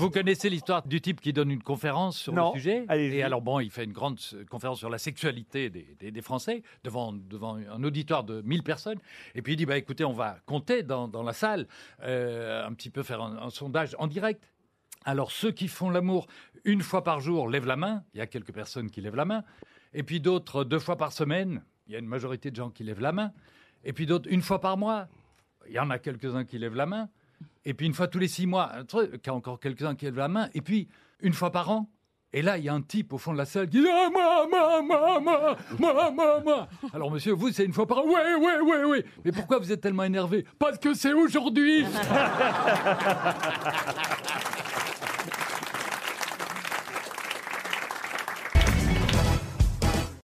Vous connaissez l'histoire du type qui donne une conférence sur Non, le sujet. Et alors bon, il fait une grande conférence sur la sexualité des, des- des Français devant, devant un auditoire de 1000 personnes. Et puis il dit, bah écoutez, on va compter dans, dans la salle, euh, un petit peu faire un, un sondage en direct. Alors ceux qui font l'amour une fois par jour lèvent la main. Il y a quelques personnes qui lèvent la main. Et puis d'autres deux fois par semaine. Il y a une majorité de gens qui lèvent la main. Et puis d'autres une fois par mois. Il y en a quelques-uns qui lèvent la main. Et puis une fois tous les six mois, un truc, il y a encore quelques-uns qui lèvent la main. Et puis une fois par an. Et là, il y a un type au fond de la salle qui dit ah, moi, moi, moi, moi, moi, moi, moi. Alors monsieur, vous, c'est une fois par an. Ouais, ouais, ouais, ouais. Mais pourquoi vous êtes tellement énervé? Parce que c'est aujourd'hui